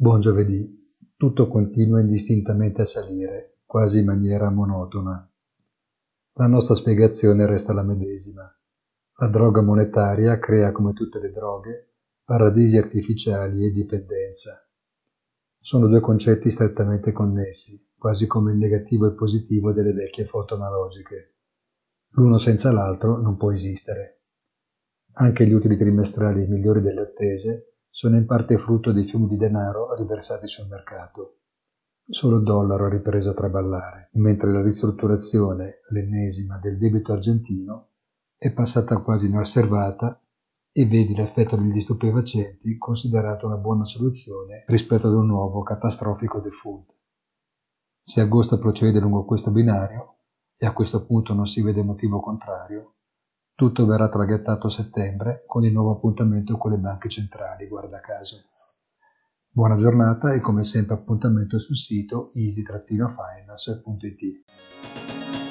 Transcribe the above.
Buon giovedì. Tutto continua indistintamente a salire, quasi in maniera monotona. La nostra spiegazione resta la medesima. La droga monetaria crea, come tutte le droghe, paradisi artificiali e dipendenza. Sono due concetti strettamente connessi, quasi come il negativo e il positivo delle vecchie foto analogiche. L'uno senza l'altro non può esistere. Anche gli utili trimestrali migliori delle attese sono in parte frutto dei fiumi di denaro riversati sul mercato. Solo il dollaro ha ripreso a traballare, mentre la ristrutturazione, l'ennesima, del debito argentino è passata quasi inosservata e vedi l'effetto degli stupefacenti considerato una buona soluzione rispetto ad un nuovo catastrofico default. Se agosto procede lungo questo binario, e a questo punto non si vede motivo contrario, tutto verrà traghettato a settembre con il nuovo appuntamento con le banche centrali, guarda caso. Buona giornata e come sempre appuntamento sul sito easy-finance.it.